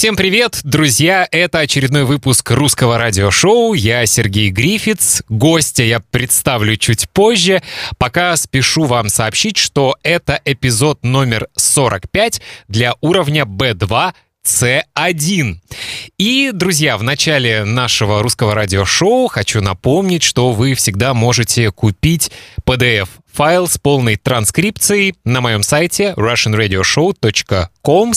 Всем привет, друзья! Это очередной выпуск русского радиошоу. Я Сергей Грифиц. Гостя я представлю чуть позже. Пока спешу вам сообщить, что это эпизод номер 45 для уровня B2 C1. И, друзья, в начале нашего русского радиошоу хочу напомнить, что вы всегда можете купить PDF файл с полной транскрипцией на моем сайте russianradioshow.com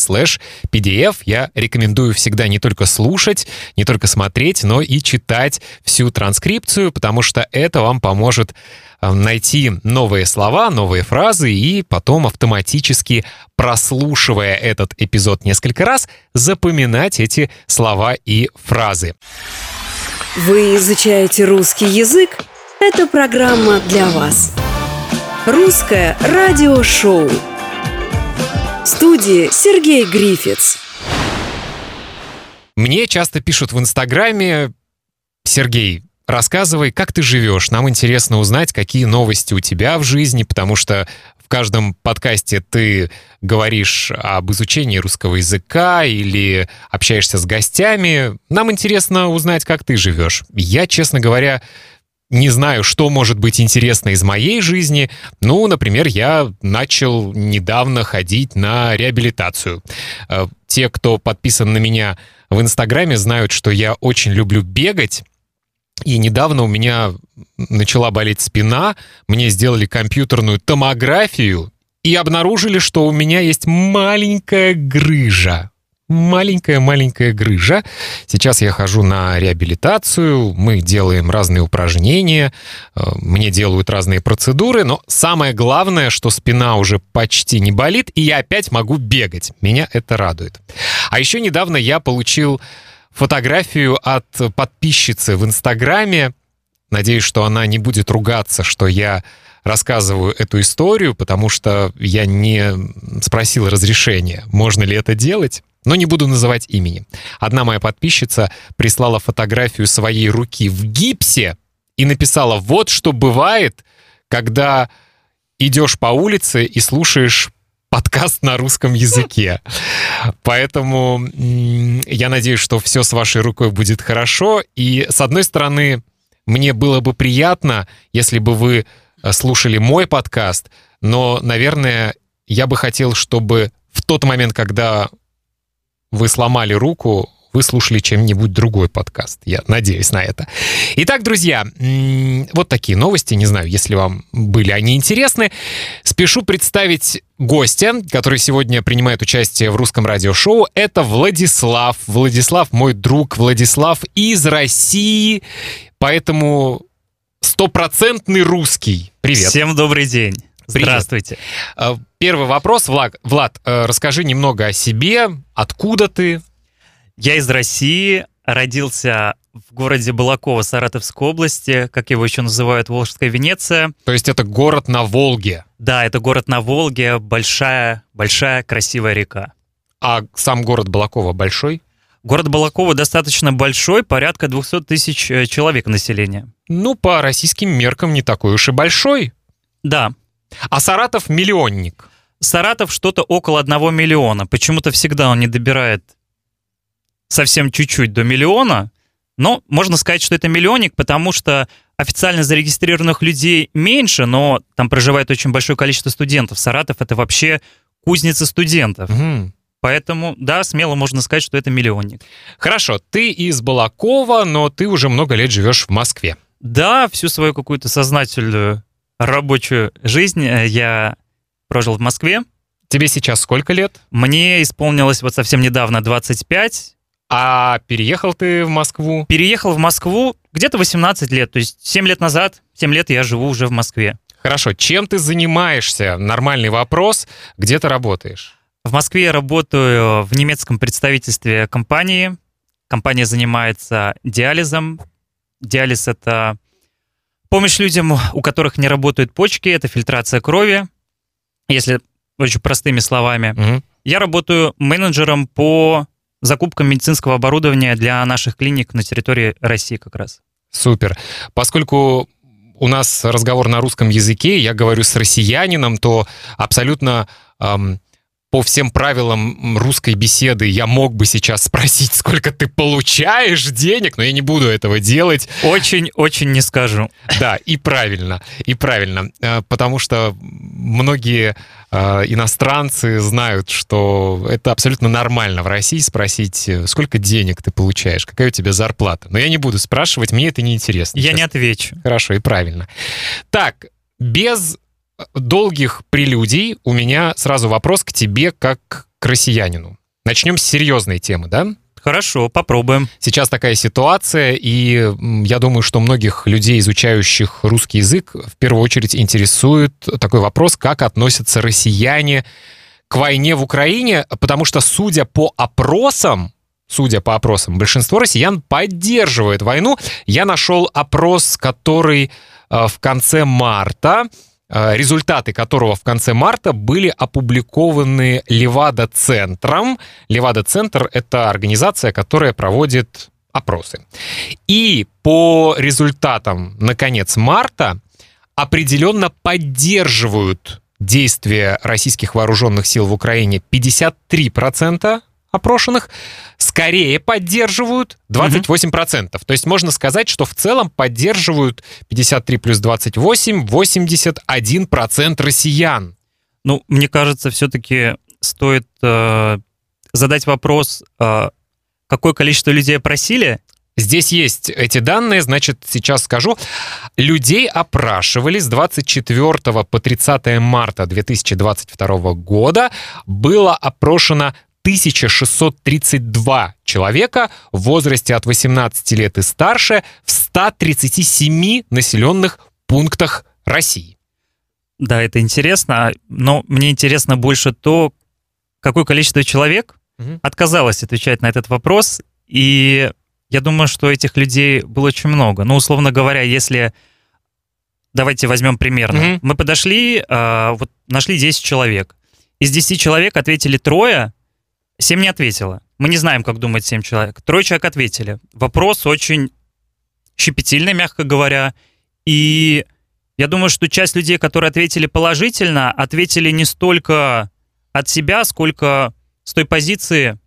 pdf. Я рекомендую всегда не только слушать, не только смотреть, но и читать всю транскрипцию, потому что это вам поможет э, найти новые слова, новые фразы и потом автоматически, прослушивая этот эпизод несколько раз, запоминать эти слова и фразы. Вы изучаете русский язык? Это программа для вас. Русское радиошоу. В студии Сергей Грифиц. Мне часто пишут в Инстаграме, Сергей, рассказывай, как ты живешь. Нам интересно узнать, какие новости у тебя в жизни, потому что в каждом подкасте ты говоришь об изучении русского языка или общаешься с гостями. Нам интересно узнать, как ты живешь. Я, честно говоря, не знаю, что может быть интересно из моей жизни. Ну, например, я начал недавно ходить на реабилитацию. Э, те, кто подписан на меня в Инстаграме, знают, что я очень люблю бегать. И недавно у меня начала болеть спина, мне сделали компьютерную томографию и обнаружили, что у меня есть маленькая грыжа маленькая-маленькая грыжа. Сейчас я хожу на реабилитацию, мы делаем разные упражнения, э, мне делают разные процедуры, но самое главное, что спина уже почти не болит, и я опять могу бегать. Меня это радует. А еще недавно я получил фотографию от подписчицы в Инстаграме. Надеюсь, что она не будет ругаться, что я рассказываю эту историю, потому что я не спросил разрешения, можно ли это делать но не буду называть имени. Одна моя подписчица прислала фотографию своей руки в гипсе и написала, вот что бывает, когда идешь по улице и слушаешь подкаст на русском языке. Поэтому я надеюсь, что все с вашей рукой будет хорошо. И с одной стороны, мне было бы приятно, если бы вы э, слушали мой подкаст, но, наверное, я бы хотел, чтобы в тот момент, когда вы сломали руку, вы слушали чем-нибудь другой подкаст. Я надеюсь на это. Итак, друзья, вот такие новости. Не знаю, если вам были они интересны. Спешу представить гостя, который сегодня принимает участие в русском радиошоу. Это Владислав. Владислав мой друг. Владислав из России. Поэтому стопроцентный русский. Привет. Всем добрый день. Здравствуйте. Привет. Первый вопрос, Влад. Влад, э, расскажи немного о себе. Откуда ты? Я из России, родился в городе Балаково Саратовской области, как его еще называют, Волжская Венеция. То есть это город на Волге? Да, это город на Волге, большая, большая красивая река. А сам город Балаково большой? Город Балаково достаточно большой, порядка 200 тысяч э, человек населения. Ну, по российским меркам не такой уж и большой. Да, а Саратов миллионник. Саратов что-то около одного миллиона. Почему-то всегда он не добирает совсем чуть-чуть до миллиона. Но можно сказать, что это миллионник, потому что официально зарегистрированных людей меньше, но там проживает очень большое количество студентов. Саратов это вообще кузница студентов. Угу. Поэтому, да, смело можно сказать, что это миллионник. Хорошо, ты из Балакова, но ты уже много лет живешь в Москве. Да, всю свою какую-то сознательную рабочую жизнь э, я прожил в Москве. Тебе сейчас сколько лет? Мне исполнилось вот совсем недавно 25. А переехал ты в Москву? Переехал в Москву где-то 18 лет, то есть 7 лет назад, 7 лет я живу уже в Москве. Хорошо, чем ты занимаешься? Нормальный вопрос. Где ты работаешь? В Москве я работаю в немецком представительстве компании. Компания занимается диализом. Диализ — это Помощь людям, у которых не работают почки, это фильтрация крови, если очень простыми словами. Угу. Я работаю менеджером по закупкам медицинского оборудования для наших клиник на территории России как раз. Супер. Поскольку у нас разговор на русском языке, я говорю с россиянином, то абсолютно эм, по всем правилам русской беседы я мог бы сейчас спросить, сколько ты получаешь денег, но я не буду этого делать. Очень-очень не скажу. Да, и правильно, и правильно. Э, потому что многие э, иностранцы знают, что это абсолютно нормально в России спросить, э, сколько денег ты получаешь, какая у тебя зарплата. Но я не буду спрашивать, мне это не интересно. Я сейчас. не отвечу. Хорошо, и правильно. Так, без долгих прелюдий у меня сразу вопрос к тебе как к россиянину. Начнем с серьезной темы, да? Хорошо, попробуем. Сейчас такая ситуация, и я думаю, что многих людей, изучающих русский язык, в первую очередь интересует такой вопрос, как относятся россияне к войне в Украине, потому что, судя по опросам, судя по опросам, большинство россиян поддерживает войну. Я нашел опрос, который э, в конце марта результаты которого в конце марта были опубликованы Левада-центром. Левада-центр — это организация, которая проводит опросы. И по результатам на конец марта определенно поддерживают действия российских вооруженных сил в Украине 53% опрошенных скорее поддерживают 28%. Mm-hmm. То есть можно сказать, что в целом поддерживают 53 плюс 28, 81% россиян. Ну, мне кажется, все-таки стоит э, задать вопрос, э, какое количество людей опросили, Здесь есть эти данные, значит, сейчас скажу. Людей опрашивали с 24 по 30 марта 2022 года. Было опрошено 1632 человека в возрасте от 18 лет и старше в 137 населенных пунктах России. Да, это интересно, но мне интересно больше то, какое количество человек угу. отказалось отвечать на этот вопрос, и я думаю, что этих людей было очень много. Ну, условно говоря, если... Давайте возьмем примерно. Угу. Мы подошли, э, вот нашли 10 человек. Из 10 человек ответили трое, Семь не ответила. Мы не знаем, как думает семь человек. Трое человек ответили. Вопрос очень щепетильный, мягко говоря. И я думаю, что часть людей, которые ответили положительно, ответили не столько от себя, сколько с той позиции,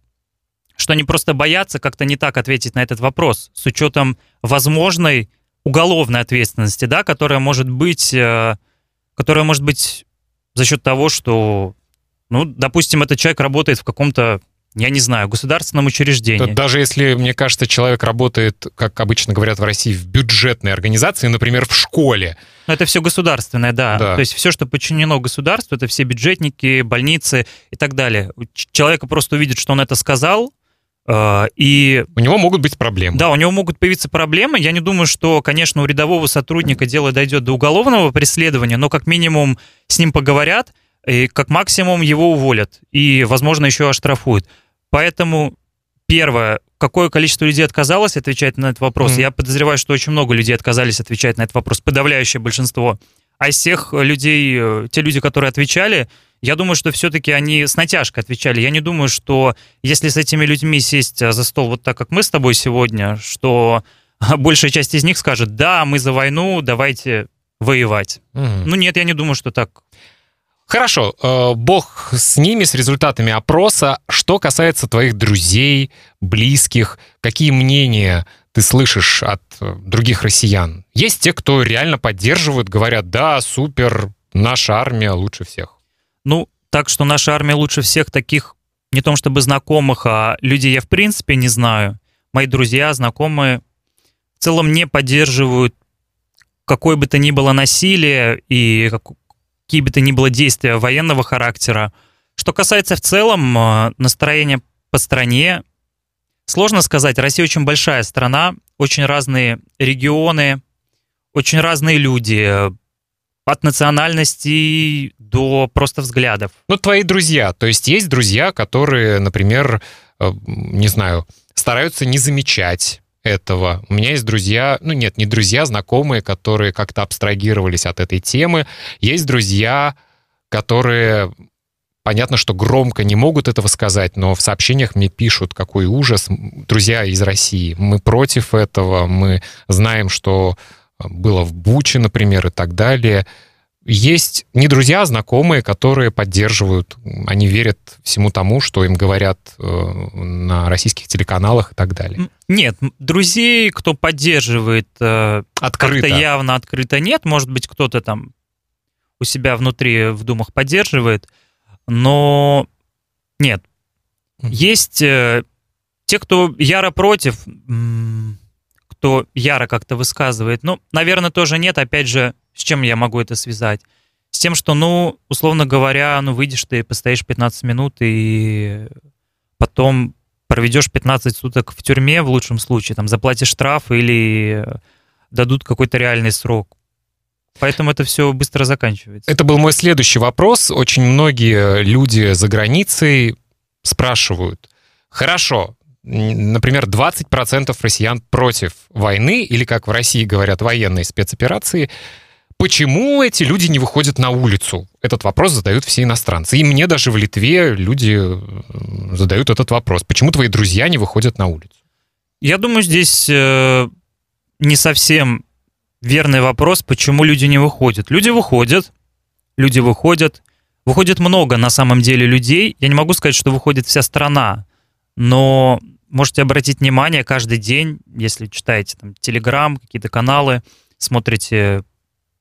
что они просто боятся как-то не так ответить на этот вопрос, с учетом возможной уголовной ответственности, да, которая может быть, э, которая может быть за счет того, что ну, допустим, этот человек работает в каком-то я не знаю, государственном учреждении. Даже если, мне кажется, человек работает, как обычно говорят в России, в бюджетной организации, например, в школе. Но это все государственное, да. да. То есть все, что подчинено государству, это все бюджетники, больницы и так далее. Человека просто увидит, что он это сказал, э, и... У него могут быть проблемы. Да, у него могут появиться проблемы. Я не думаю, что, конечно, у рядового сотрудника дело дойдет до уголовного преследования, но как минимум с ним поговорят, и как максимум его уволят и, возможно, еще оштрафуют. Поэтому первое, какое количество людей отказалось отвечать на этот вопрос? Mm-hmm. Я подозреваю, что очень много людей отказались отвечать на этот вопрос, подавляющее большинство. А из всех людей, э, те люди, которые отвечали, я думаю, что все-таки они с натяжкой отвечали. Я не думаю, что если с этими людьми сесть за стол вот так, как мы с тобой сегодня, что большая часть из них скажет, да, мы за войну, давайте воевать. Угу. Ну нет, я не думаю, что так Хорошо, э, бог с ними, с результатами опроса. Что касается твоих друзей, близких, какие мнения ты слышишь от э, других россиян? Есть те, кто реально поддерживают, говорят, да, супер, наша армия лучше всех. Ну, так что наша армия лучше всех таких, не том чтобы знакомых, а людей я в принципе не знаю. Мои друзья, знакомые в целом не поддерживают какое бы то ни было насилие и какие бы то ни было действия военного характера. Что касается в целом э, настроения по стране, сложно сказать. Россия очень большая страна, очень разные регионы, очень разные люди, э, от национальностей до просто взглядов. Ну, твои друзья. То есть есть друзья, которые, например, э, не знаю, стараются не замечать этого. У меня есть друзья, ну нет, не друзья, знакомые, которые как-то абстрагировались от этой темы. Есть друзья, которые Понятно, что громко не могут этого сказать, но в сообщениях мне пишут, какой ужас. Друзья из России, мы против этого, мы знаем, что было в Буче, например, и так далее. Есть не друзья, а знакомые, которые поддерживают, они верят всему тому, что им говорят э, на российских телеканалах и так далее. Нет, друзей, кто поддерживает э, открыто. явно открыто нет. Может быть, кто-то там у себя внутри в думах поддерживает, но нет. Есть э, те, кто яро против, кто яро как-то высказывает. Ну, наверное, тоже нет. Опять же, с чем я могу это связать? С тем, что, ну, условно говоря, ну, выйдешь ты, постоишь 15 минут и потом проведешь 15 суток в тюрьме в лучшем случае, там, заплатишь штраф или дадут какой-то реальный срок. Поэтому это все быстро заканчивается. Это был мой следующий вопрос. Очень многие люди за границей спрашивают, хорошо, например, 20% россиян против войны, или, как в России говорят, военной спецоперации, Почему эти люди не выходят на улицу? Этот вопрос задают все иностранцы. И мне даже в Литве люди задают этот вопрос. Почему твои друзья не выходят на улицу? Я думаю, здесь э, не совсем верный вопрос, почему люди не выходят. Люди выходят, люди выходят. Выходит много на самом деле людей. Я не могу сказать, что выходит вся страна, но можете обратить внимание каждый день, если читаете там Телеграм, какие-то каналы, смотрите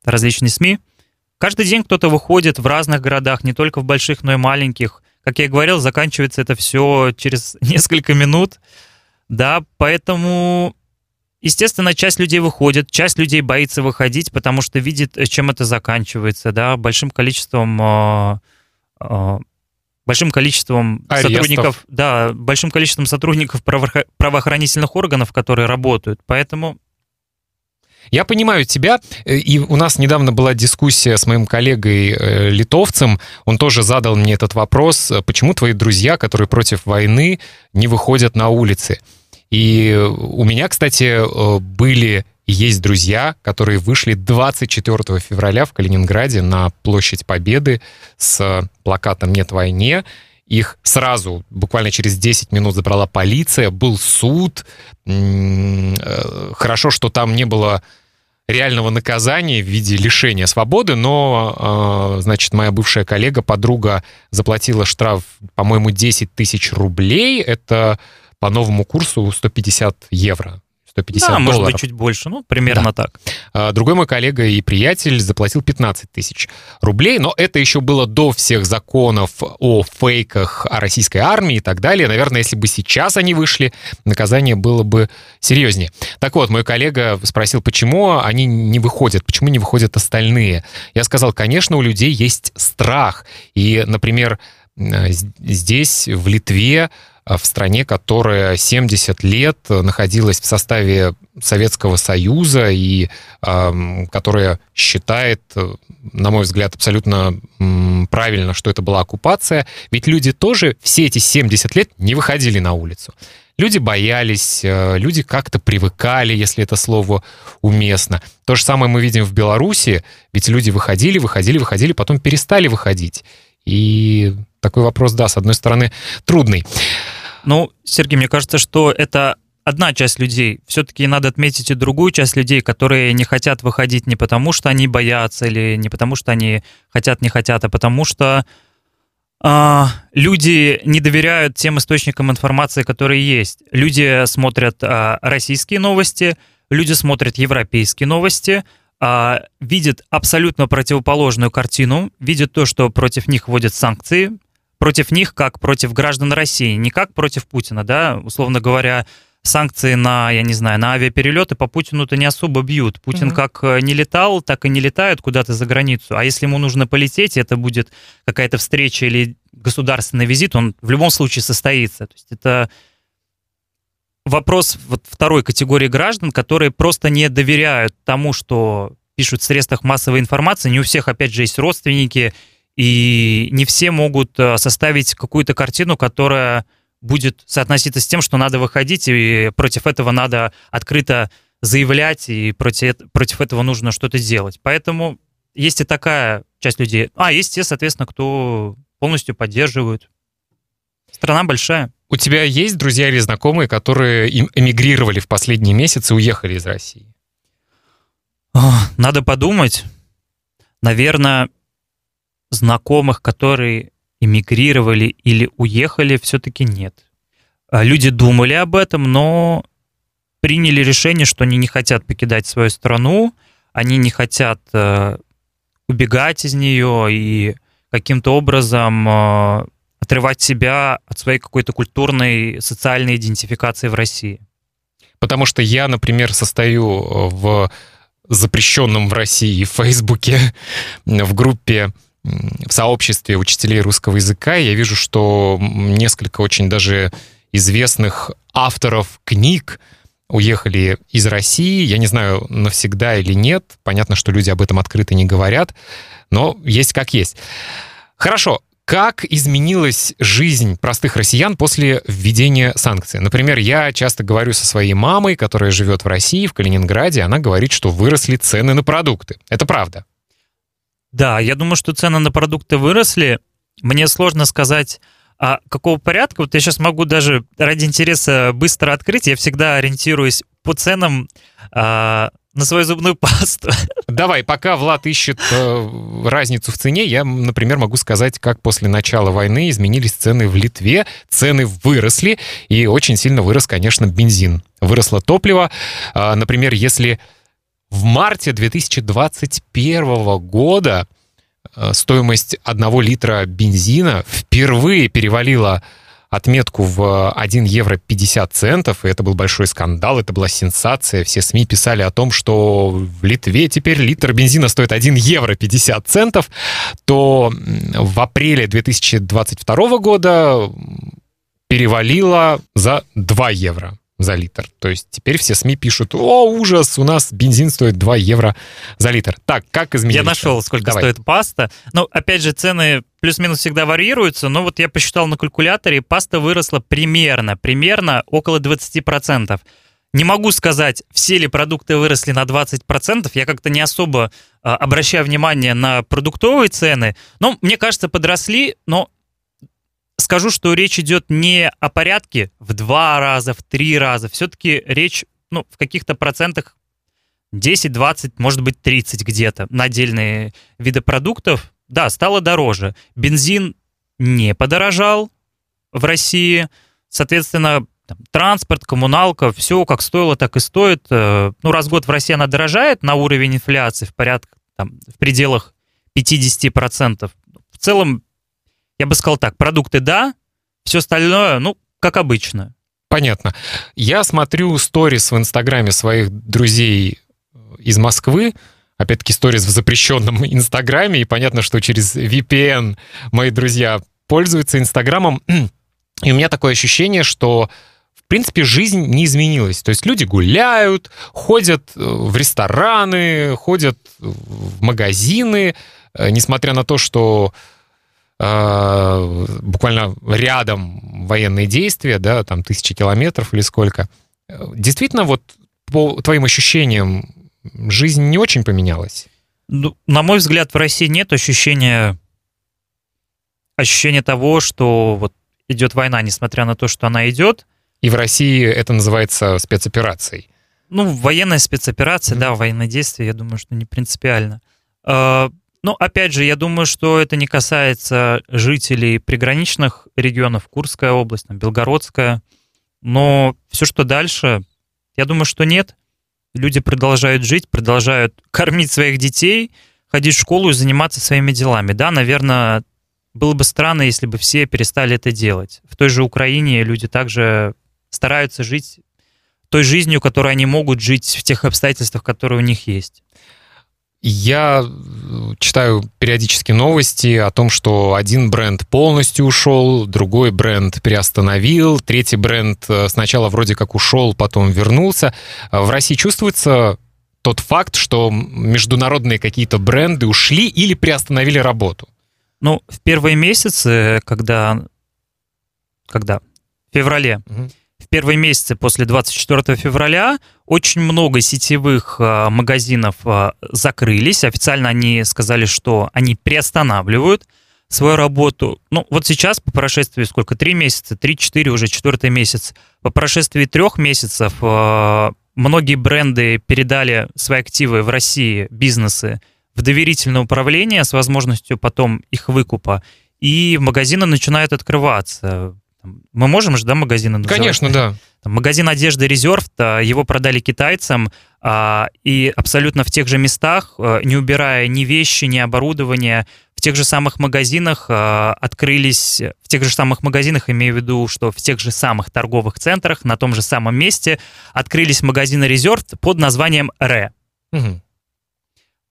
различные СМИ. Каждый день кто-то выходит в разных городах, не только в больших, но и маленьких. Как я и говорил, заканчивается это все через несколько минут. Да, поэтому, естественно, часть людей выходит, часть людей боится выходить, потому что видит, чем это заканчивается, да, большим количеством э, э, большим количеством Арестов. сотрудников, да, большим количеством сотрудников правоохранительных органов, которые работают. Поэтому я понимаю тебя, э, и у нас недавно была дискуссия с моим коллегой э, литовцем, он тоже задал мне этот вопрос, э, почему твои друзья, которые против войны, не выходят на улицы? И у меня, кстати, были и есть друзья, которые вышли 24 февраля в Калининграде на площадь Победы с плакатом «Нет войне», их сразу, буквально через 10 минут забрала полиция, был суд. Э, хорошо, что там не было реального наказания в виде лишения свободы, но, э, значит, моя бывшая коллега, подруга заплатила штраф, по-моему, 10 тысяч рублей. Это по новому курсу 150 евро. 150 да, долларов. может быть, чуть больше, ну, примерно да. так. А, другой мой коллега и приятель заплатил 15 тысяч рублей, но это еще было до всех законов о фейках о российской армии и так далее. Наверное, если бы сейчас они вышли, наказание было бы серьезнее. Так вот, мой коллега спросил, почему они не выходят, почему не выходят остальные. Я сказал, конечно, у людей есть страх. И, например, здесь, в Литве, в стране, которая 70 лет находилась в составе Советского Союза и э, которая считает, на мой взгляд, абсолютно э, правильно, что это была оккупация. Ведь люди тоже все эти 70 лет не выходили на улицу. Люди боялись, э, люди как-то привыкали, если это слово уместно. То же самое мы видим в Беларуси, ведь люди выходили, выходили, выходили, потом перестали выходить. И такой вопрос, да, с одной стороны, трудный. Ну, Сергей, мне кажется, что это одна часть людей. Все-таки надо отметить и другую часть людей, которые не хотят выходить не потому, что они боятся, или не потому, что они хотят, не хотят, а потому что а, люди не доверяют тем источникам информации, которые есть. Люди смотрят а, российские новости, люди смотрят европейские новости, а, видят абсолютно противоположную картину, видят то, что против них вводят санкции, против них как против граждан России, не как против Путина, да, условно говоря, санкции на, я не знаю, на авиаперелеты по Путину-то не особо бьют. Путин угу. как э, не летал, так и не летает куда-то за границу. А если ему нужно полететь, это будет какая-то встреча или государственный визит, он в любом случае состоится. То есть это вопрос вот второй категории граждан, которые просто не доверяют тому, что пишут в средствах массовой информации. Не у всех, опять же, есть родственники, и не все могут э, составить какую-то картину, которая будет соотноситься с тем, что надо выходить, и против этого надо открыто заявлять, и против, против этого нужно что-то делать. Поэтому есть и такая часть людей. А, есть те, соответственно, кто полностью поддерживают. Страна большая. У тебя есть друзья или знакомые, которые эмигрировали в последние месяцы и уехали из России? Надо подумать. наверное, знакомых, которые эмигрировали или уехали, все-таки нет. А люди думали об этом, но приняли решение, что они не хотят покидать свою страну, они не хотят э, убегать из нее и каким-то образом э, отрывать себя от своей какой-то культурной, социальной идентификации в России. Потому что я, например, состою э, в запрещенном в России в Фейсбуке, в группе в сообществе учителей русского языка, я вижу, что несколько очень даже известных авторов книг уехали из России. Я не знаю, навсегда или нет. Понятно, что люди об этом открыто не говорят, но есть как есть. Хорошо. Как изменилась жизнь простых россиян после введения санкций? Например, я часто говорю со своей мамой, которая живет в России, в Калининграде, она говорит, что выросли цены на продукты. Это правда? Да, я думаю, что цены на продукты выросли. Мне сложно сказать, а какого порядка. Вот я сейчас могу даже ради интереса быстро открыть. Я всегда ориентируюсь по ценам а, на свою зубную пасту. Давай, пока Влад ищет э, разницу в цене, я, например, могу сказать, как после начала войны изменились цены в Литве. Цены выросли, и очень сильно вырос, конечно, бензин. Выросло топливо. Э, например, если в марте 2021 года э, стоимость одного литра бензина впервые перевалила отметку в 1 евро 50 центов, и это был большой скандал, это была сенсация. Все СМИ писали о том, что в Литве теперь литр бензина стоит 1 евро 50 центов, то в апреле 2022 года перевалило за 2 евро за литр. То есть теперь все СМИ пишут, о, ужас, у нас бензин стоит 2 евро за литр. Так, как изменилось? Я нашел, сколько Давай. стоит паста. Ну, опять же, цены плюс-минус всегда варьируются, но вот я посчитал на калькуляторе, паста выросла примерно, примерно около 20%. Не могу сказать, все ли продукты выросли на 20%. Я как-то не особо а, обращаю внимание на продуктовые цены. Но мне кажется, подросли, но скажу, что речь идет не о порядке в два раза, в три раза. Все-таки речь ну, в каких-то процентах 10, 20, может быть, 30 где-то на отдельные виды продуктов. Да, стало дороже. Бензин не подорожал в России. Соответственно, там, транспорт, коммуналка, все как стоило, так и стоит. Э, ну, раз в год в России она дорожает на уровень инфляции в порядке, там, в пределах 50%. В целом я бы сказал так, продукты да, все остальное, ну, как обычно. Понятно. Я смотрю сторис в Инстаграме своих друзей из Москвы, опять-таки сторис в запрещенном Инстаграме, и понятно, что через VPN мои друзья пользуются Инстаграмом, и у меня такое ощущение, что в принципе, жизнь не изменилась. То есть люди гуляют, ходят э, в рестораны, ходят в магазины, э, несмотря на то, что э, буквально рядом военные действия, да, там тысячи километров или сколько. Действительно, вот по твоим ощущениям, жизнь не очень поменялась? Ну, на мой взгляд, в России нет ощущения, ощущения того, что вот идет война, несмотря на то, что она идет. И в России это называется спецоперацией. Ну, военная спецоперация, mm-hmm. да, военные действия, я думаю, что не принципиально. А, ну, опять же, я думаю, что это не касается жителей приграничных регионов, Курская область, там, Белгородская. Но все, что дальше, я думаю, что нет. Люди продолжают жить, продолжают кормить своих детей, ходить в школу и заниматься своими делами. Да, наверное, было бы странно, если бы все перестали это делать. В той же Украине люди также стараются жить той жизнью, которой они могут жить в тех обстоятельствах, которые у них есть. Я э, читаю периодически новости о том, что один бренд полностью ушел, другой бренд приостановил, третий бренд э, сначала вроде как ушел, потом вернулся. А в России чувствуется тот факт, что международные какие-то бренды ушли или приостановили работу? Ну, в первые месяцы, когда... Когда? В феврале. Угу в первые месяцы после 24 февраля очень много сетевых э, магазинов э, закрылись. Официально они сказали, что они приостанавливают свою работу. Ну, вот сейчас, по прошествии сколько? Три месяца, три-четыре, уже четвертый месяц. По прошествии трех месяцев э, многие бренды передали свои активы в России, бизнесы, в доверительное управление с возможностью потом их выкупа, и магазины начинают открываться. Мы можем же, да, магазины называть? Конечно, да. Магазин одежды «Резерв», его продали китайцам, а, и абсолютно в тех же местах, э, не убирая ни вещи, ни оборудование, в тех же самых магазинах э, открылись, в тех же самых магазинах, имею в виду, что в тех же самых торговых центрах, на том же самом месте, открылись магазины «Резерв» под названием «Ре». Угу.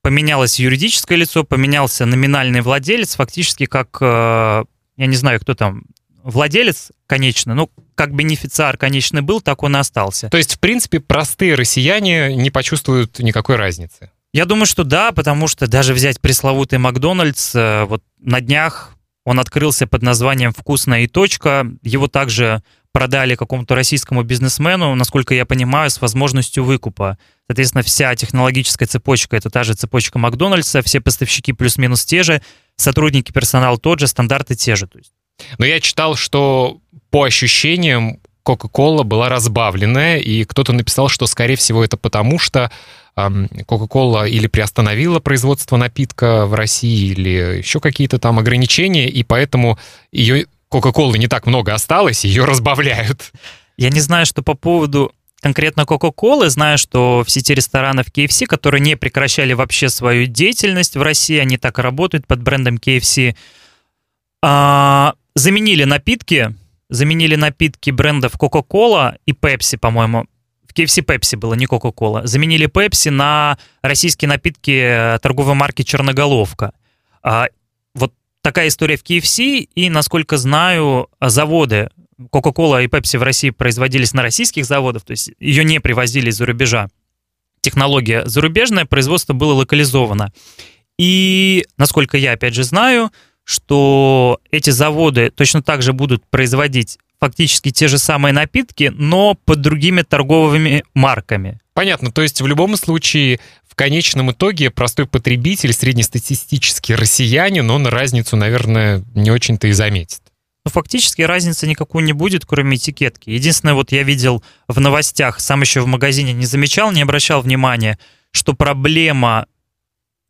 Поменялось юридическое лицо, поменялся номинальный владелец, фактически как, э, я не знаю, кто там, владелец, конечно, ну, как бенефициар, конечно, был, так он и остался. То есть, в принципе, простые россияне не почувствуют никакой разницы? Я думаю, что да, потому что даже взять пресловутый Макдональдс, э, вот на днях он открылся под названием «Вкусная и точка». Его также продали какому-то российскому бизнесмену, насколько я понимаю, с возможностью выкупа. Соответственно, вся технологическая цепочка — это та же цепочка Макдональдса, все поставщики плюс-минус те же, сотрудники, персонал тот же, стандарты те же. То есть но я читал, что по ощущениям Кока-Кола была разбавленная, и кто-то написал, что, скорее всего, это потому, что Кока-Кола или приостановила производство напитка в России, или еще какие-то там ограничения, и поэтому ее Кока-Колы не так много осталось, ее разбавляют. Я не знаю, что по поводу конкретно Кока-Колы, знаю, что в сети ресторанов KFC, которые не прекращали вообще свою деятельность в России, они так и работают под брендом KFC, а, заменили напитки, заменили напитки брендов Coca-Cola и Pepsi, по-моему. В KFC Pepsi было, не Coca-Cola. Заменили Pepsi на российские напитки торговой марки «Черноголовка». А, вот такая история в KFC, и, насколько знаю, заводы Coca-Cola и Pepsi в России производились на российских заводах, то есть ее не привозили из-за рубежа. Технология зарубежная, производство было локализовано. И, насколько я, опять же, знаю, что эти заводы точно так же будут производить фактически те же самые напитки, но под другими торговыми марками. Понятно, то есть в любом случае в конечном итоге простой потребитель, среднестатистический россиянин, он разницу, наверное, не очень-то и заметит. Ну, фактически разницы никакой не будет, кроме этикетки. Единственное, вот я видел в новостях, сам еще в магазине не замечал, не обращал внимания, что проблема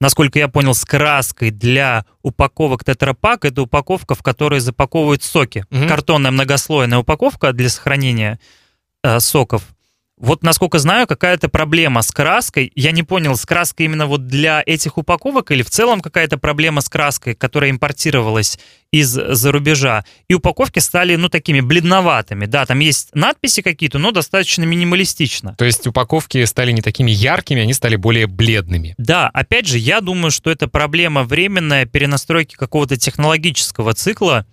насколько я понял, с краской для упаковок тетрапак. Это упаковка, в которой запаковывают соки. Угу. Картонная многослойная упаковка для сохранения э, соков. Вот, насколько знаю, какая-то проблема с краской. Я не понял, с краской именно вот для этих упаковок или в целом какая-то проблема с краской, которая импортировалась из-за рубежа. И упаковки стали, ну, такими бледноватыми. Да, там есть надписи какие-то, но достаточно минималистично. То есть упаковки стали не такими яркими, они стали более бледными. Да, опять же, я думаю, что это проблема временная перенастройки какого-то технологического цикла,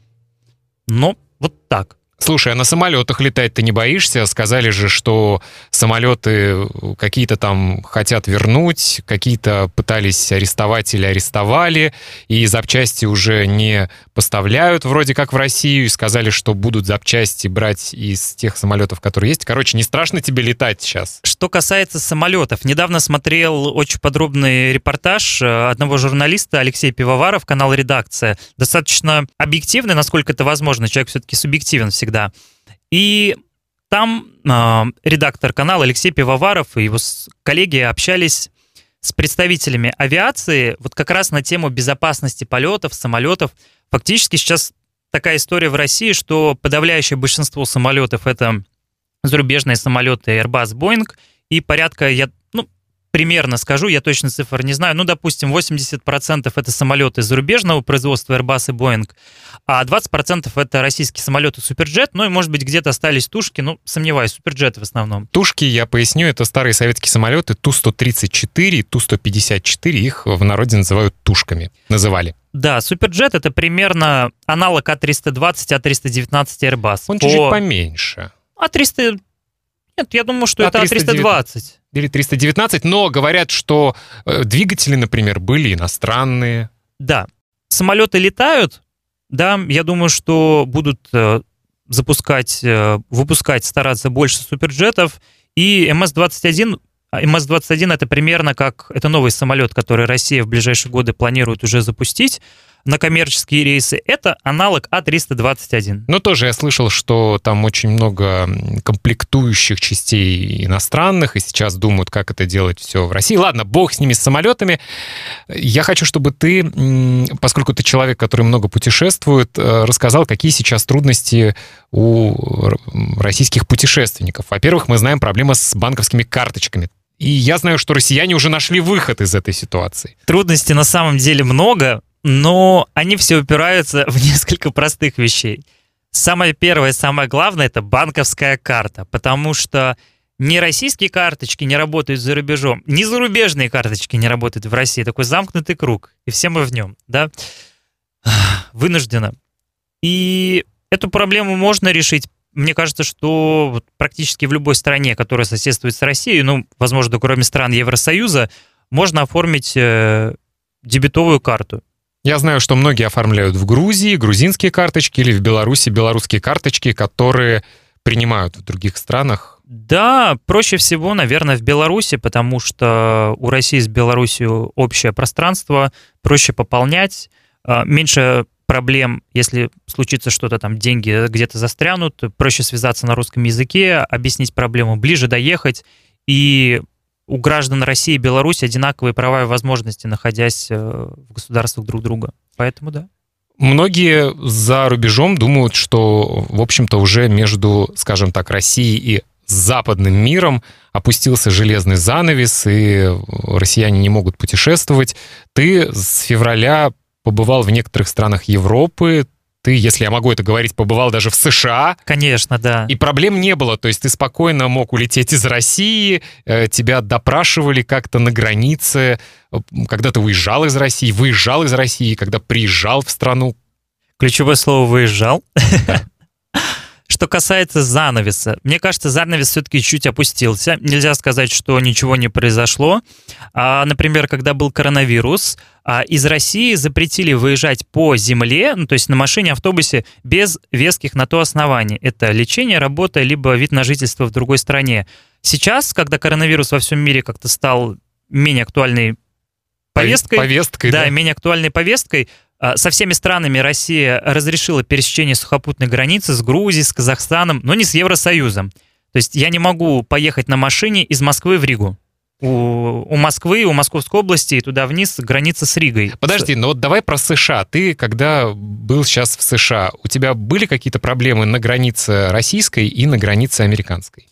но вот так. Слушай, а на самолетах летать ты не боишься? Сказали же, что самолеты какие-то там хотят вернуть, какие-то пытались арестовать или арестовали, и запчасти уже не поставляют вроде как в Россию, и сказали, что будут запчасти брать из тех самолетов, которые есть. Короче, не страшно тебе летать сейчас? Что касается самолетов, недавно смотрел очень подробный репортаж э, одного журналиста Алексея Пивоваров, канал «Редакция». Достаточно объективный, насколько это возможно. Человек все-таки субъективен всегда всегда. И там э, редактор канала Алексей Пивоваров и его коллеги общались с представителями авиации вот как раз на тему безопасности полетов, самолетов. Фактически сейчас такая история в России, что подавляющее большинство самолетов это зарубежные самолеты Airbus, Boeing, и порядка, я примерно скажу, я точно цифр не знаю, ну, допустим, 80% это самолеты зарубежного производства Airbus и Boeing, а 20% это российские самолеты Суперджет, ну и, может быть, где-то остались тушки, ну, сомневаюсь, Суперджет в основном. Тушки, я поясню, это старые советские самолеты Ту-134, Ту-154, их в народе называют тушками, называли. Да, Суперджет это примерно аналог А320, А319 Airbus. Он По... чуть-чуть поменьше. А300... Нет, я думаю, что а это А320 или 319, но говорят, что э, двигатели, например, были иностранные. Да, самолеты летают, да, я думаю, что будут э, запускать, э, выпускать, стараться больше суперджетов, и МС-21 МС-21 это примерно как, это новый самолет, который Россия в ближайшие годы планирует уже запустить. На коммерческие рейсы. Это аналог А321. Ну, тоже я слышал, что там очень много комплектующих частей иностранных, и сейчас думают, как это делать все в России. Ладно, бог с ними, с самолетами. Я хочу, чтобы ты, поскольку ты человек, который много путешествует, э, рассказал, какие сейчас трудности у российских путешественников. Во-первых, мы знаем проблемы с банковскими карточками. И я знаю, что россияне уже нашли выход из этой ситуации. Трудностей на самом деле много, но они все упираются в несколько простых вещей. Самое первое, самое главное, это банковская карта, потому что ни российские карточки не работают за рубежом, ни зарубежные карточки не работают в России. Такой замкнутый круг, и все мы в нем, да, вынужденно. И эту проблему можно решить. Мне кажется, что практически в любой стране, которая соседствует с Россией, ну, возможно, кроме стран Евросоюза, можно оформить э, дебетовую карту. Я знаю, что многие оформляют в Грузии грузинские карточки или в Беларуси белорусские карточки, которые принимают в других странах. Да, проще всего, наверное, в Беларуси, потому что у России с Беларусью общее пространство, проще пополнять, а, меньше проблем, если случится что-то там, деньги где-то застрянут, проще связаться на русском языке, объяснить проблему, ближе доехать, и у граждан России и Беларуси одинаковые права и возможности, находясь э, в государствах друг друга. Поэтому да. Многие за рубежом думают, что, в общем-то, уже между, скажем так, Россией и западным миром опустился железный занавес, и россияне не могут путешествовать. Ты с февраля побывал в некоторых странах Европы, ты, если я могу это говорить, побывал даже в США. Конечно, да. И проблем не было. То есть ты спокойно мог улететь из России, э, тебя допрашивали как-то на границе, когда ты уезжал из России, выезжал из России, когда приезжал в страну. Ключевое слово «выезжал». Да. Что касается занавеса, мне кажется, занавес все-таки чуть опустился. Нельзя сказать, что ничего не произошло. А, например, когда был коронавирус, а, из России запретили выезжать по земле, ну, то есть на машине, автобусе, без веских на то оснований. Это лечение, работа, либо вид на жительство в другой стране. Сейчас, когда коронавирус во всем мире как-то стал менее актуальной повесткой, повесткой да, да, менее актуальной повесткой, со всеми странами Россия разрешила пересечение сухопутной границы с Грузией, с Казахстаном, но не с Евросоюзом. То есть я не могу поехать на машине из Москвы в Ригу. У, у Москвы, у Московской области и туда вниз граница с Ригой. Подожди, но ну вот давай про США. Ты, когда был сейчас в США, у тебя были какие-то проблемы на границе российской и на границе американской?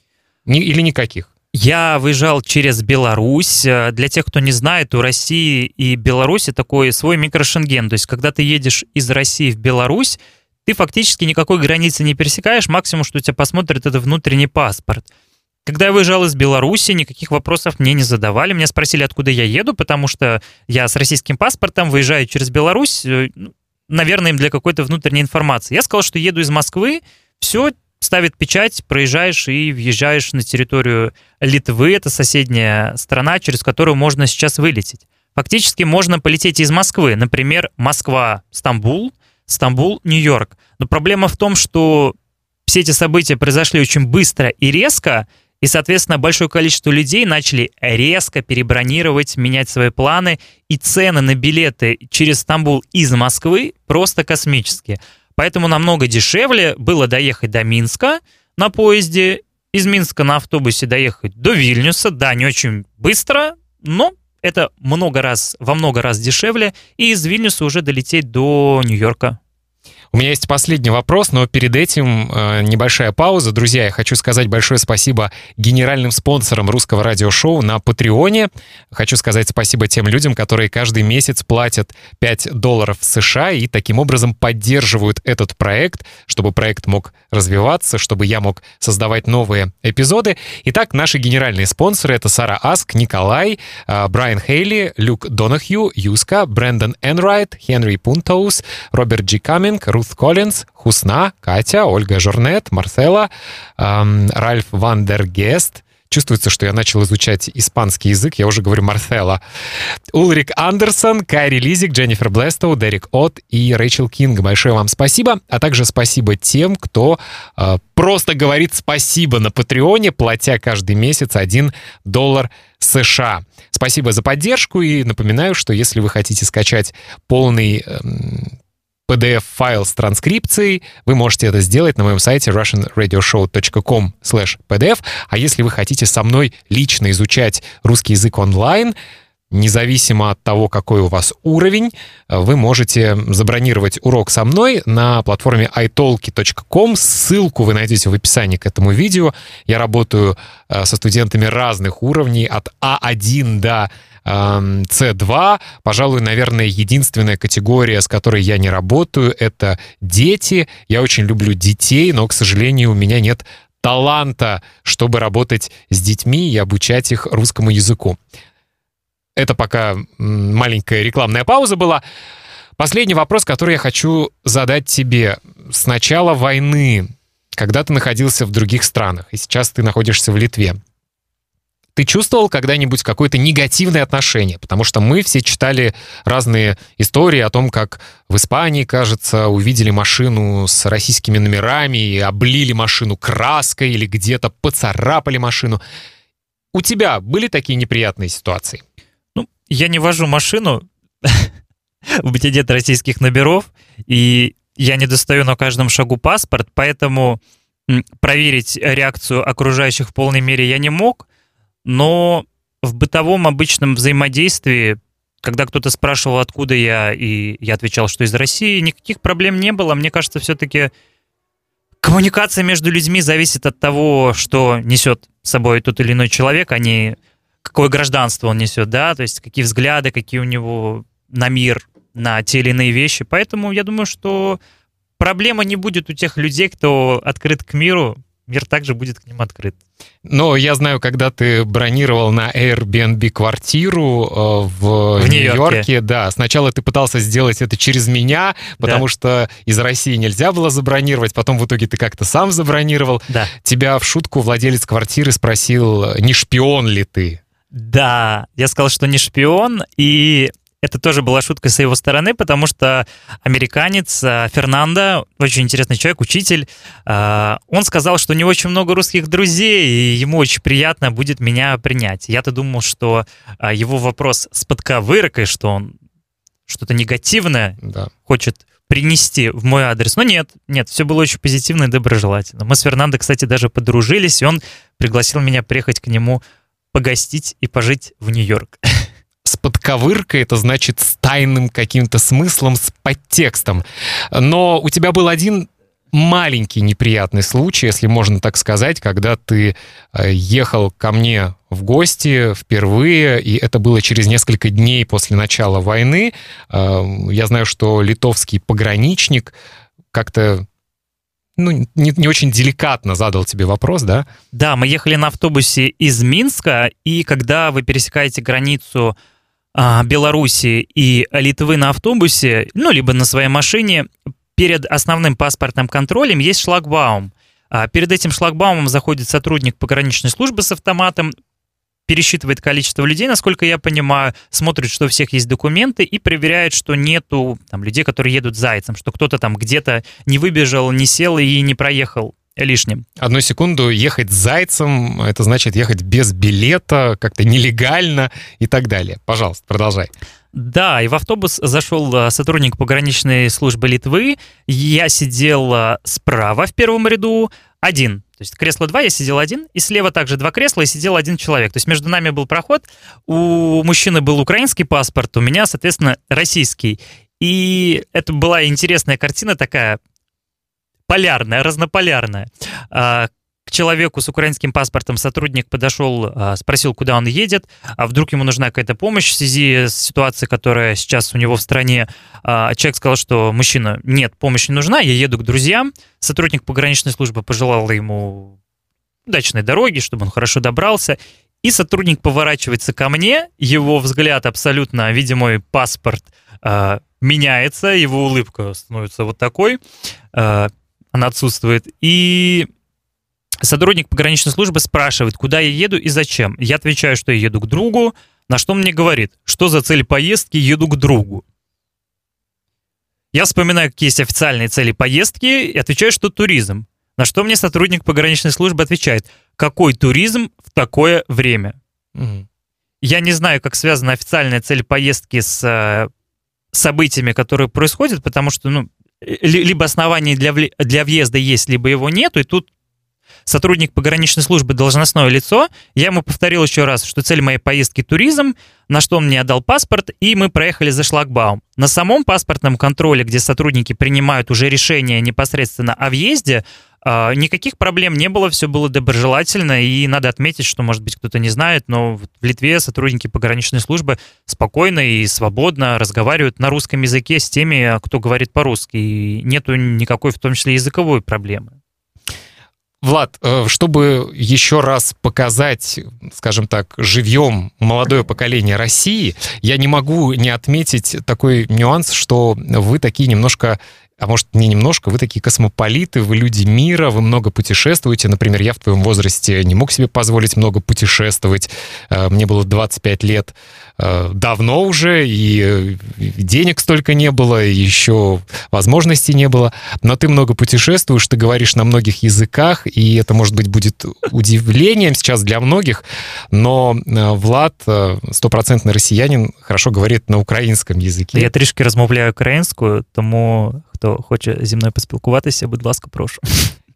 Ни, или никаких? Я выезжал через Беларусь. Э, для тех, кто не знает, у России и Беларуси такой свой микрошенген. То есть, когда ты едешь из России в Беларусь, ты фактически никакой границы не пересекаешь. Максимум, что тебя посмотрят, это внутренний паспорт. Когда я выезжал из Беларуси, никаких вопросов мне не задавали. Меня спросили, откуда я еду, потому что я с российским паспортом выезжаю через Беларусь, э, ну, наверное, им для какой-то внутренней информации. Я сказал, что еду из Москвы, все, ставит печать, проезжаешь и въезжаешь на территорию Литвы, это соседняя страна, через которую можно сейчас вылететь. Фактически можно полететь из Москвы, например, Москва-Стамбул, Стамбул-Нью-Йорк. Но проблема в том, что все эти события произошли очень быстро и резко, и, соответственно, большое количество людей начали резко перебронировать, менять свои планы, и цены на билеты через Стамбул из Москвы просто космические. Поэтому намного дешевле было доехать до Минска на поезде, из Минска на автобусе доехать до Вильнюса. Да, не очень быстро, но это много раз, во много раз дешевле. И из Вильнюса уже долететь до Нью-Йорка. У меня есть последний вопрос, но перед этим э, небольшая пауза. Друзья, я хочу сказать большое спасибо генеральным спонсорам русского радиошоу на Патреоне. Хочу сказать спасибо тем людям, которые каждый месяц платят 5 долларов США и таким образом поддерживают этот проект, чтобы проект мог развиваться, чтобы я мог создавать новые эпизоды. Итак, наши генеральные спонсоры — это Сара Аск, Николай, э, Брайан Хейли, Люк Донахью, Юска, Брэндон Энрайт, Хенри Пунтоус, Роберт Джи Каминг, Рут Коллинз, Хусна, Катя, Ольга Журнет, Марсела, эм, Ральф Вандергест, Чувствуется, что я начал изучать испанский язык, я уже говорю Марселла. Улрик Андерсон, Кайри Лизик, Дженнифер Блестоу, Дерек От и Рэйчел Кинг. Большое вам спасибо. А также спасибо тем, кто э, просто говорит спасибо на Патреоне, платя каждый месяц 1 доллар США. Спасибо за поддержку и напоминаю, что если вы хотите скачать полный эм, PDF-файл с транскрипцией, вы можете это сделать на моем сайте russianradioshow.com pdf. А если вы хотите со мной лично изучать русский язык онлайн, независимо от того, какой у вас уровень, вы можете забронировать урок со мной на платформе italki.com. Ссылку вы найдете в описании к этому видео. Я работаю э, со студентами разных уровней, от А1 до C2. Пожалуй, наверное, единственная категория, с которой я не работаю, это дети. Я очень люблю детей, но, к сожалению, у меня нет таланта, чтобы работать с детьми и обучать их русскому языку. Это пока маленькая рекламная пауза была. Последний вопрос, который я хочу задать тебе. С начала войны, когда ты находился в других странах, и сейчас ты находишься в Литве, ты чувствовал когда-нибудь какое-то негативное отношение? Потому что мы все читали разные истории о том, как в Испании, кажется, увидели машину с российскими номерами и облили машину краской или где-то поцарапали машину. У тебя были такие неприятные ситуации? Ну, я не вожу машину, у меня нет российских номеров, и я не достаю на каждом шагу паспорт, поэтому проверить реакцию окружающих в полной мере я не мог но в бытовом обычном взаимодействии, когда кто-то спрашивал, откуда я, и я отвечал, что из России, никаких проблем не было. Мне кажется, все-таки коммуникация между людьми зависит от того, что несет с собой тот или иной человек, а не какое гражданство он несет, да, то есть какие взгляды, какие у него на мир, на те или иные вещи. Поэтому я думаю, что проблема не будет у тех людей, кто открыт к миру, мир также будет к ним открыт. Но я знаю, когда ты бронировал на Airbnb квартиру э, в, в Нью-Йорке, да, сначала ты пытался сделать это через меня, потому да. что из России нельзя было забронировать, потом в итоге ты как-то сам забронировал. Да. Тебя в шутку владелец квартиры спросил, не шпион ли ты? Да, я сказал, что не шпион, и это тоже была шутка с его стороны, потому что американец э, Фернандо, очень интересный человек, учитель, э, он сказал, что у него очень много русских друзей, и ему очень приятно будет меня принять. Я-то думал, что э, его вопрос с подковыркой, что он что-то негативное да. хочет принести в мой адрес. Но нет, нет, все было очень позитивно и доброжелательно. Мы с Фернандо, кстати, даже подружились, и он пригласил меня приехать к нему погостить и пожить в Нью-Йорк. с подковыркой, это значит с тайным каким-то смыслом, с подтекстом. Но у тебя был один маленький неприятный случай, если можно так сказать, когда ты э, ехал ко мне в гости впервые, и это было через несколько дней после начала войны. Э, я знаю, что литовский пограничник как-то ну, не, не очень деликатно задал тебе вопрос, да? Да, мы ехали на автобусе из Минска, и когда вы пересекаете границу Беларуси и Литвы на автобусе, ну, либо на своей машине, перед основным паспортным контролем есть шлагбаум. А перед этим шлагбаумом заходит сотрудник пограничной службы с автоматом, пересчитывает количество людей, насколько я понимаю, смотрит, что у всех есть документы и проверяет, что нету там, людей, которые едут зайцем, что кто-то там где-то не выбежал, не сел и не проехал лишним. Одну секунду, ехать зайцем, это значит ехать без билета, как-то нелегально и так далее. Пожалуйста, продолжай. Да, и в автобус зашел э, сотрудник пограничной службы Литвы. Я сидел э, справа в первом ряду, один. То есть кресло два, я сидел один, и слева также два кресла, и сидел один человек. То есть между нами был проход. У мужчины был украинский паспорт, у меня, соответственно, российский. И это была интересная картина такая полярная, разнополярная. А, к человеку с украинским паспортом сотрудник подошел, а, спросил, куда он едет, а вдруг ему нужна какая-то помощь в связи с ситуацией, которая сейчас у него в стране. А, человек сказал, что мужчина, нет, помощь не нужна, я еду к друзьям. Сотрудник пограничной службы пожелал ему удачной дороги, чтобы он хорошо добрался. И сотрудник поворачивается ко мне, его взгляд абсолютно, видимо, паспорт меняется, его улыбка становится вот такой она отсутствует. И сотрудник пограничной службы спрашивает, куда я еду и зачем. Я отвечаю, что я еду к другу, на что мне говорит, что за цель поездки, еду к другу. Я вспоминаю, какие есть официальные цели поездки и отвечаю, что туризм. На что мне сотрудник пограничной службы отвечает, какой туризм в такое время? Угу. Я не знаю, как связана официальная цель поездки с э, событиями, которые происходят, потому что, ну, либо оснований для, для въезда есть, либо его нету, и тут сотрудник пограничной службы должностное лицо. Я ему повторил еще раз, что цель моей поездки туризм, на что он мне отдал паспорт, и мы проехали за шлагбаум. На самом паспортном контроле, где сотрудники принимают уже решение непосредственно о въезде, никаких проблем не было, все было доброжелательно, и надо отметить, что, может быть, кто-то не знает, но в Литве сотрудники пограничной службы спокойно и свободно разговаривают на русском языке с теми, кто говорит по-русски, и нету никакой, в том числе, языковой проблемы. Влад, э, чтобы еще раз показать, скажем так, живьем молодое поколение России, я не могу не отметить такой нюанс, что вы такие немножко а может, не немножко, вы такие космополиты, вы люди мира, вы много путешествуете. Например, я в твоем возрасте не мог себе позволить много путешествовать. Э, мне было 25 лет э, давно уже, и денег столько не было, и еще возможностей не было. Но ты много путешествуешь, ты говоришь на многих языках, и это, может быть, будет удивлением сейчас для многих, но э, Влад, стопроцентный россиянин, хорошо говорит на украинском языке. Я трішки розмовляю українською, тому хто хоче зі мною поспілкуватися, будь ласка, прошу.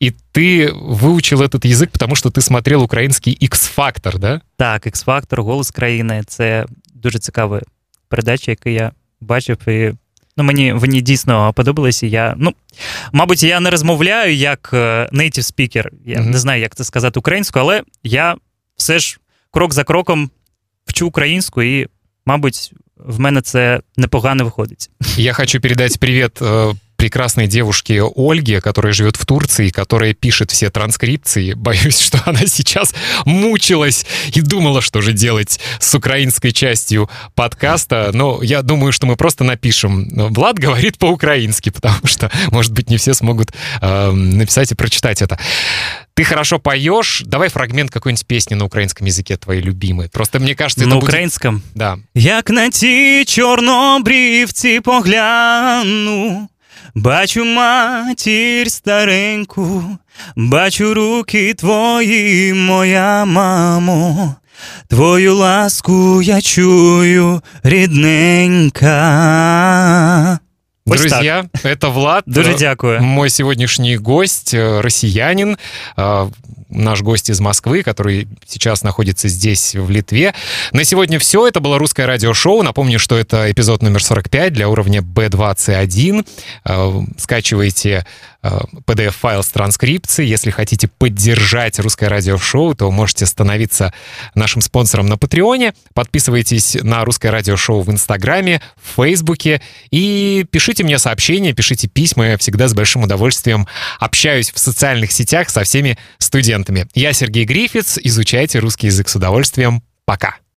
И ты выучил этот язык, потому что ты смотрел український X-Factor, да? Так, X-Factor, голос країни це дуже цікава передача, яку я бачив. І ну, мені вони дійсно подобалися. Я, ну, мабуть, я не розмовляю як native speaker, Я mm-hmm. не знаю, як це сказати українською, але я все ж крок за кроком вчу українську і, мабуть, в мене це непогано виходить. Я хочу передать привет прекрасной девушке Ольге, которая живет в Турции, которая пишет все транскрипции. Боюсь, что она сейчас мучилась и думала, что же делать с украинской частью подкаста. Но я думаю, что мы просто напишем. Влад говорит по-украински, потому что, может быть, не все смогут э, написать и прочитать это. Ты хорошо поешь. Давай фрагмент какой-нибудь песни на украинском языке твоей любимой. Просто мне кажется, это На будет... украинском? Да. Як на ті чорнобрівці погляну, Бачу матір стареньку, бачу руки твої, моя мамо, твою ласку я чую, рідненька. Друзья, это Влад. Дуже дякую. Мой сегодняшний гость, э, россиянин, э, наш гость из Москвы, который сейчас находится здесь, в Литве. На сегодня все. Это было русское радиошоу. Напомню, что это эпизод номер 45 для уровня B21. Э, скачивайте PDF-файл с транскрипцией. Если хотите поддержать русское радиошоу, то можете становиться нашим спонсором на Патреоне. Подписывайтесь на русское радиошоу в Инстаграме, в Фейсбуке и пишите мне сообщения, пишите письма. Я всегда с большим удовольствием общаюсь в социальных сетях со всеми студентами. Я Сергей Грифиц. Изучайте русский язык с удовольствием. Пока.